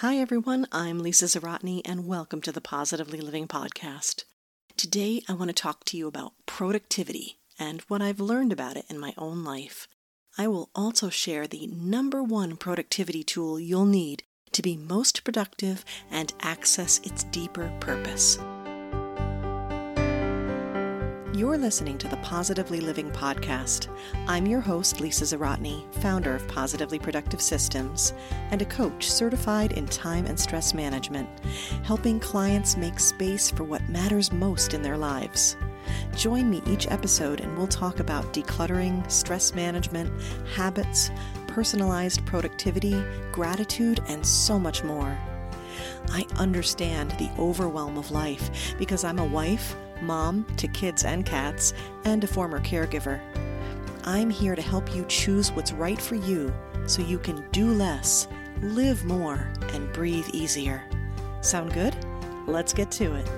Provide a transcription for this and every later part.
Hi, everyone. I'm Lisa Zawrotny, and welcome to the Positively Living Podcast. Today, I want to talk to you about productivity and what I've learned about it in my own life. I will also share the number one productivity tool you'll need to be most productive and access its deeper purpose. You're listening to the Positively Living Podcast. I'm your host, Lisa Zawrotny, founder of Positively Productive Systems and a coach certified in time and stress management, helping clients make space for what matters most in their lives. Join me each episode and we'll talk about decluttering, stress management, habits, personalized productivity, gratitude, and so much more. I understand the overwhelm of life because I'm a wife mom to kids and cats, and a former caregiver. I'm here to help you choose what's right for you so you can do less, live more, and breathe easier. Sound good? Let's get to it.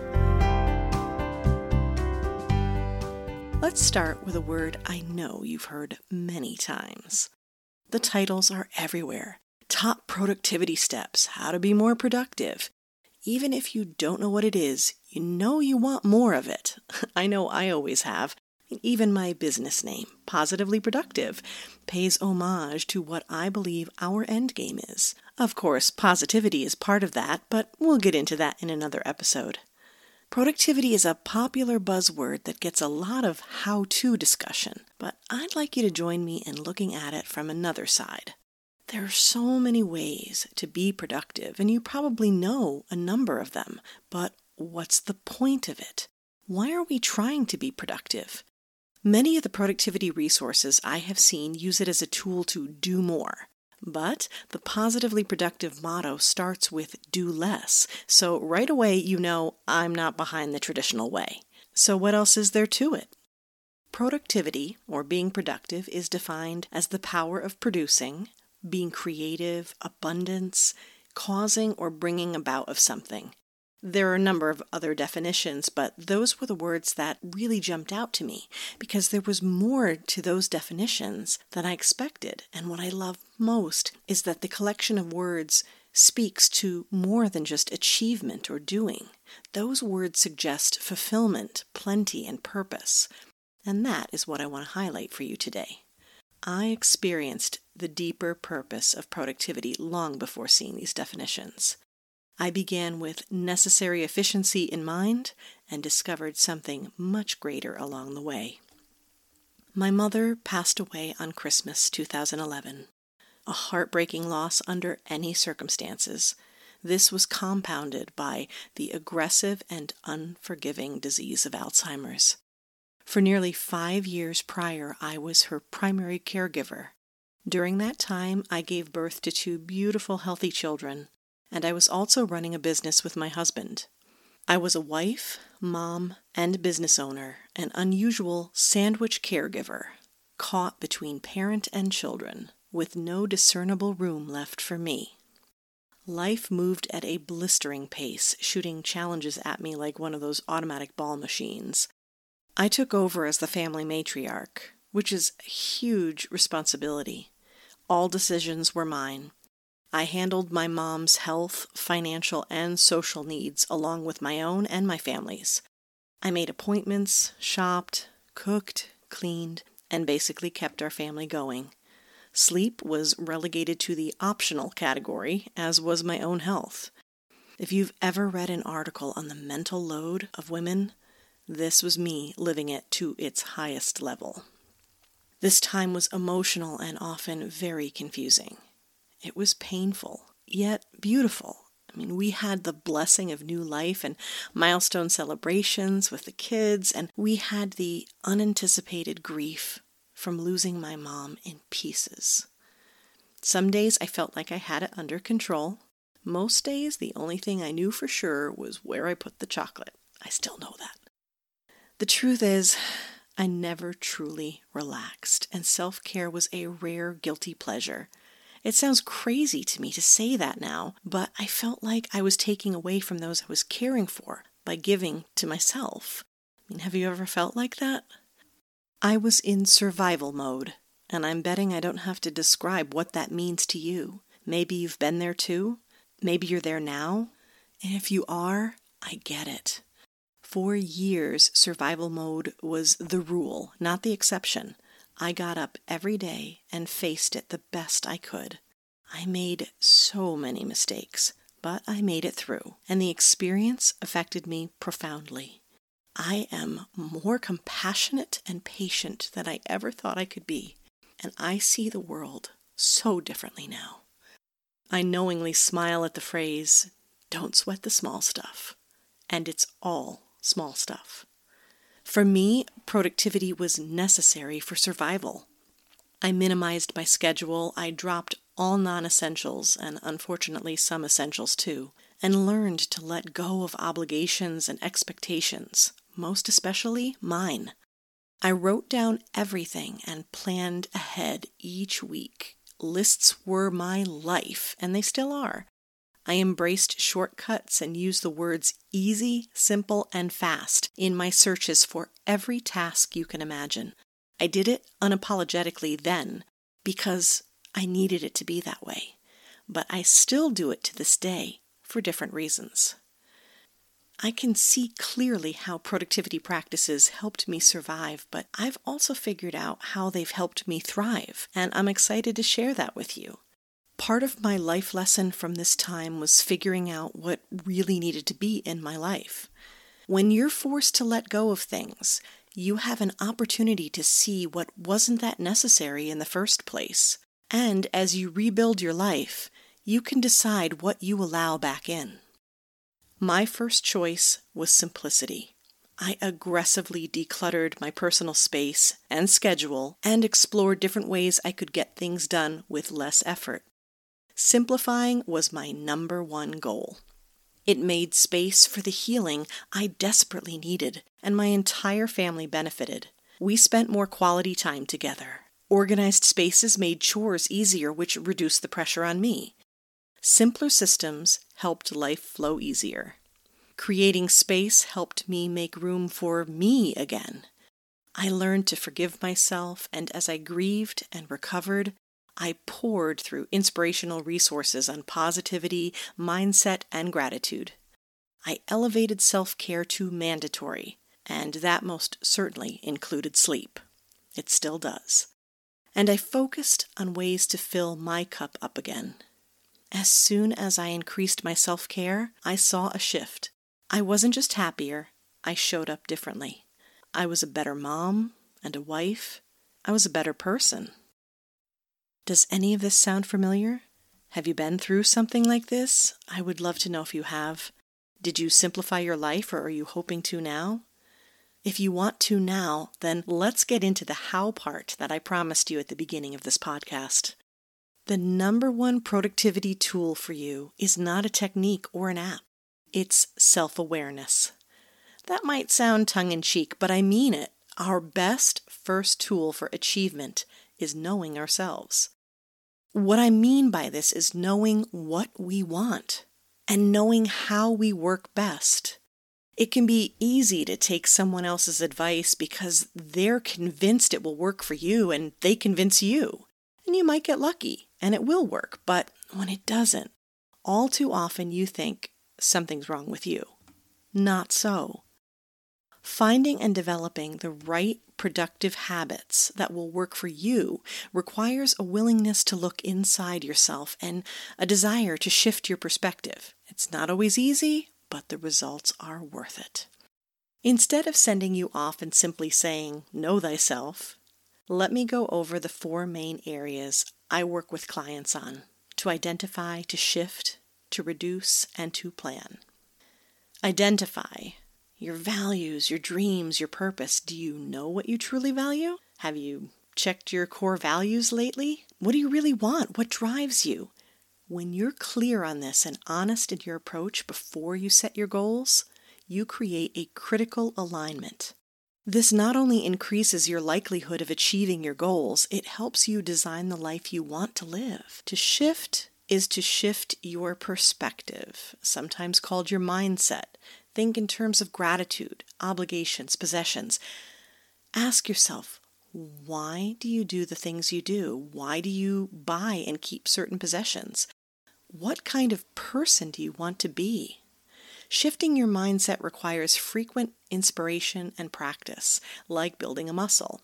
Let's start with a word I know you've heard many times. The titles are everywhere Top Productivity Steps, How to Be More Productive, even if you don't know what it is, you know you want more of it. I know I always have. Even my business name, Positively Productive, pays homage to what I believe our end game is. Of course, positivity is part of that, but we'll get into that in another episode. Productivity is a popular buzzword that gets a lot of how to discussion, but I'd like you to join me in looking at it from another side. There are so many ways to be productive, and you probably know a number of them, but what's the point of it? Why are we trying to be productive? Many of the productivity resources I have seen use it as a tool to do more. But the positively productive motto starts with do less, so right away you know I'm not behind the traditional way. So, what else is there to it? Productivity, or being productive, is defined as the power of producing, being creative, abundance, causing or bringing about of something. There are a number of other definitions, but those were the words that really jumped out to me because there was more to those definitions than I expected. And what I love most is that the collection of words speaks to more than just achievement or doing. Those words suggest fulfillment, plenty, and purpose. And that is what I want to highlight for you today. I experienced the deeper purpose of productivity long before seeing these definitions. I began with necessary efficiency in mind and discovered something much greater along the way. My mother passed away on Christmas 2011. A heartbreaking loss under any circumstances. This was compounded by the aggressive and unforgiving disease of Alzheimer's. For nearly five years prior, I was her primary caregiver. During that time, I gave birth to two beautiful, healthy children, and I was also running a business with my husband. I was a wife, mom, and business owner, an unusual sandwich caregiver, caught between parent and children, with no discernible room left for me. Life moved at a blistering pace, shooting challenges at me like one of those automatic ball machines, I took over as the family matriarch, which is a huge responsibility. All decisions were mine. I handled my mom's health, financial, and social needs along with my own and my family's. I made appointments, shopped, cooked, cleaned, and basically kept our family going. Sleep was relegated to the optional category, as was my own health. If you've ever read an article on the mental load of women, this was me living it to its highest level. This time was emotional and often very confusing. It was painful, yet beautiful. I mean, we had the blessing of new life and milestone celebrations with the kids, and we had the unanticipated grief from losing my mom in pieces. Some days I felt like I had it under control. Most days, the only thing I knew for sure was where I put the chocolate. I still know that. The truth is, I never truly relaxed, and self care was a rare guilty pleasure. It sounds crazy to me to say that now, but I felt like I was taking away from those I was caring for by giving to myself. I mean, have you ever felt like that? I was in survival mode, and I'm betting I don't have to describe what that means to you. Maybe you've been there too. Maybe you're there now, and if you are, I get it. For years, survival mode was the rule, not the exception. I got up every day and faced it the best I could. I made so many mistakes, but I made it through, and the experience affected me profoundly. I am more compassionate and patient than I ever thought I could be, and I see the world so differently now. I knowingly smile at the phrase, don't sweat the small stuff, and it's all small stuff. For me, productivity was necessary for survival. I minimized my schedule, I dropped all non essentials, and unfortunately some essentials too, and learned to let go of obligations and expectations, most especially mine. I wrote down everything and planned ahead each week. Lists were my life, and they still are. I embraced shortcuts and used the words easy, simple, and fast in my searches for every task you can imagine. I did it unapologetically then because I needed it to be that way. But I still do it to this day for different reasons. I can see clearly how productivity practices helped me survive, but I've also figured out how they've helped me thrive, and I'm excited to share that with you. Part of my life lesson from this time was figuring out what really needed to be in my life. When you're forced to let go of things, you have an opportunity to see what wasn't that necessary in the first place. And as you rebuild your life, you can decide what you allow back in. My first choice was simplicity. I aggressively decluttered my personal space and schedule and explored different ways I could get things done with less effort. Simplifying was my number one goal. It made space for the healing I desperately needed, and my entire family benefited. We spent more quality time together. Organized spaces made chores easier, which reduced the pressure on me. Simpler systems helped life flow easier. Creating space helped me make room for me again. I learned to forgive myself, and as I grieved and recovered, I poured through inspirational resources on positivity, mindset, and gratitude. I elevated self care to mandatory, and that most certainly included sleep. It still does. And I focused on ways to fill my cup up again. As soon as I increased my self care, I saw a shift. I wasn't just happier, I showed up differently. I was a better mom and a wife. I was a better person. Does any of this sound familiar? Have you been through something like this? I would love to know if you have. Did you simplify your life or are you hoping to now? If you want to now, then let's get into the how part that I promised you at the beginning of this podcast. The number one productivity tool for you is not a technique or an app, it's self awareness. That might sound tongue in cheek, but I mean it. Our best first tool for achievement is knowing ourselves. What I mean by this is knowing what we want and knowing how we work best. It can be easy to take someone else's advice because they're convinced it will work for you and they convince you. And you might get lucky and it will work, but when it doesn't, all too often you think something's wrong with you. Not so. Finding and developing the right productive habits that will work for you requires a willingness to look inside yourself and a desire to shift your perspective. It's not always easy, but the results are worth it. Instead of sending you off and simply saying, Know thyself, let me go over the four main areas I work with clients on to identify, to shift, to reduce, and to plan. Identify your values, your dreams, your purpose. Do you know what you truly value? Have you checked your core values lately? What do you really want? What drives you? When you're clear on this and honest in your approach before you set your goals, you create a critical alignment. This not only increases your likelihood of achieving your goals, it helps you design the life you want to live. To shift is to shift your perspective, sometimes called your mindset. Think in terms of gratitude, obligations, possessions. Ask yourself, why do you do the things you do? Why do you buy and keep certain possessions? What kind of person do you want to be? Shifting your mindset requires frequent inspiration and practice, like building a muscle.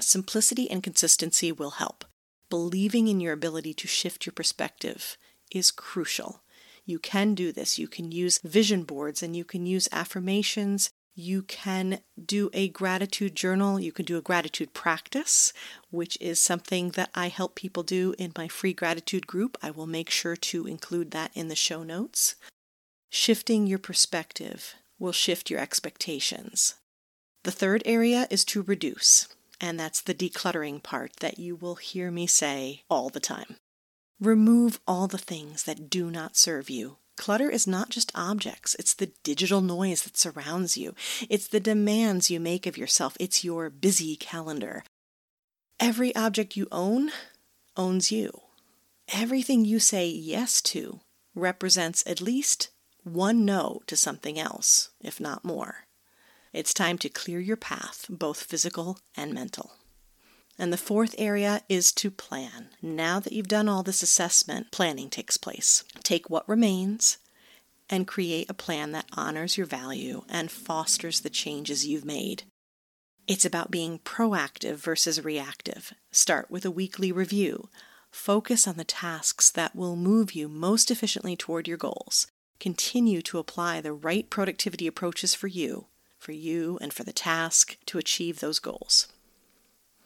Simplicity and consistency will help. Believing in your ability to shift your perspective is crucial. You can do this. You can use vision boards and you can use affirmations. You can do a gratitude journal. You can do a gratitude practice, which is something that I help people do in my free gratitude group. I will make sure to include that in the show notes. Shifting your perspective will shift your expectations. The third area is to reduce, and that's the decluttering part that you will hear me say all the time. Remove all the things that do not serve you. Clutter is not just objects, it's the digital noise that surrounds you. It's the demands you make of yourself. It's your busy calendar. Every object you own owns you. Everything you say yes to represents at least one no to something else, if not more. It's time to clear your path, both physical and mental. And the fourth area is to plan. Now that you've done all this assessment, planning takes place. Take what remains and create a plan that honors your value and fosters the changes you've made. It's about being proactive versus reactive. Start with a weekly review. Focus on the tasks that will move you most efficiently toward your goals continue to apply the right productivity approaches for you, for you and for the task to achieve those goals.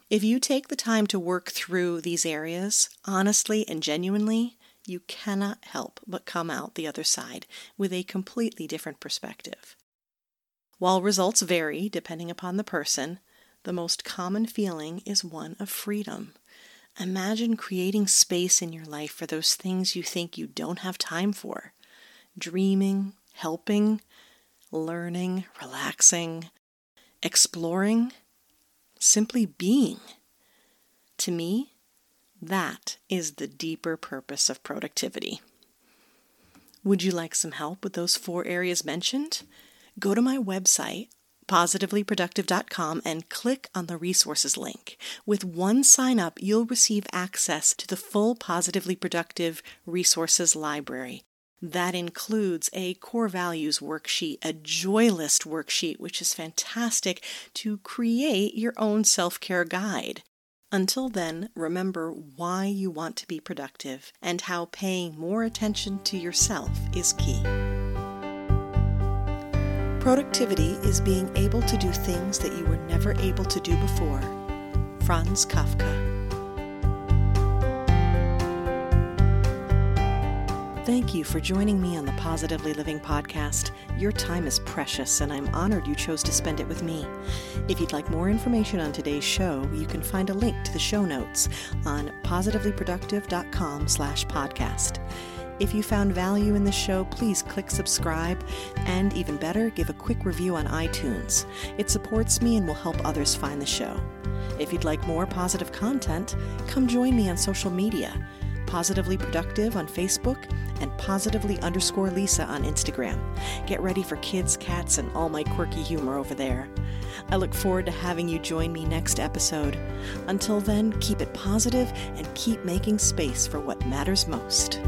If you take the time to work through these areas honestly and genuinely, you cannot help but come out the other side with a completely different perspective. While results vary depending upon the person, the most common feeling is one of freedom. Imagine creating space in your life for those things you think you don't have time for dreaming, helping, learning, relaxing, exploring, simply being. To me, that is the deeper purpose of productivity. Would you like some help with those four areas mentioned? Go to my website, positivelyproductive.com, and click on the resources link. With one sign up, you'll receive access to the full Positively Productive Resources Library. That includes a core values worksheet, a joy list worksheet, which is fantastic to create your own self care guide. Until then, remember why you want to be productive and how paying more attention to yourself is key. Productivity is being able to do things that you were never able to do before. Franz Kafka. Thank you for joining me on the Positively Living podcast. Your time is precious, and I'm honored you chose to spend it with me. If you'd like more information on today's show, you can find a link to the show notes on positivelyproductive.com slash podcast. If you found value in the show, please click subscribe, and even better, give a quick review on iTunes. It supports me and will help others find the show. If you'd like more positive content, come join me on social media. Positively Productive on Facebook, and positively underscore Lisa on Instagram. Get ready for kids, cats, and all my quirky humor over there. I look forward to having you join me next episode. Until then, keep it positive and keep making space for what matters most.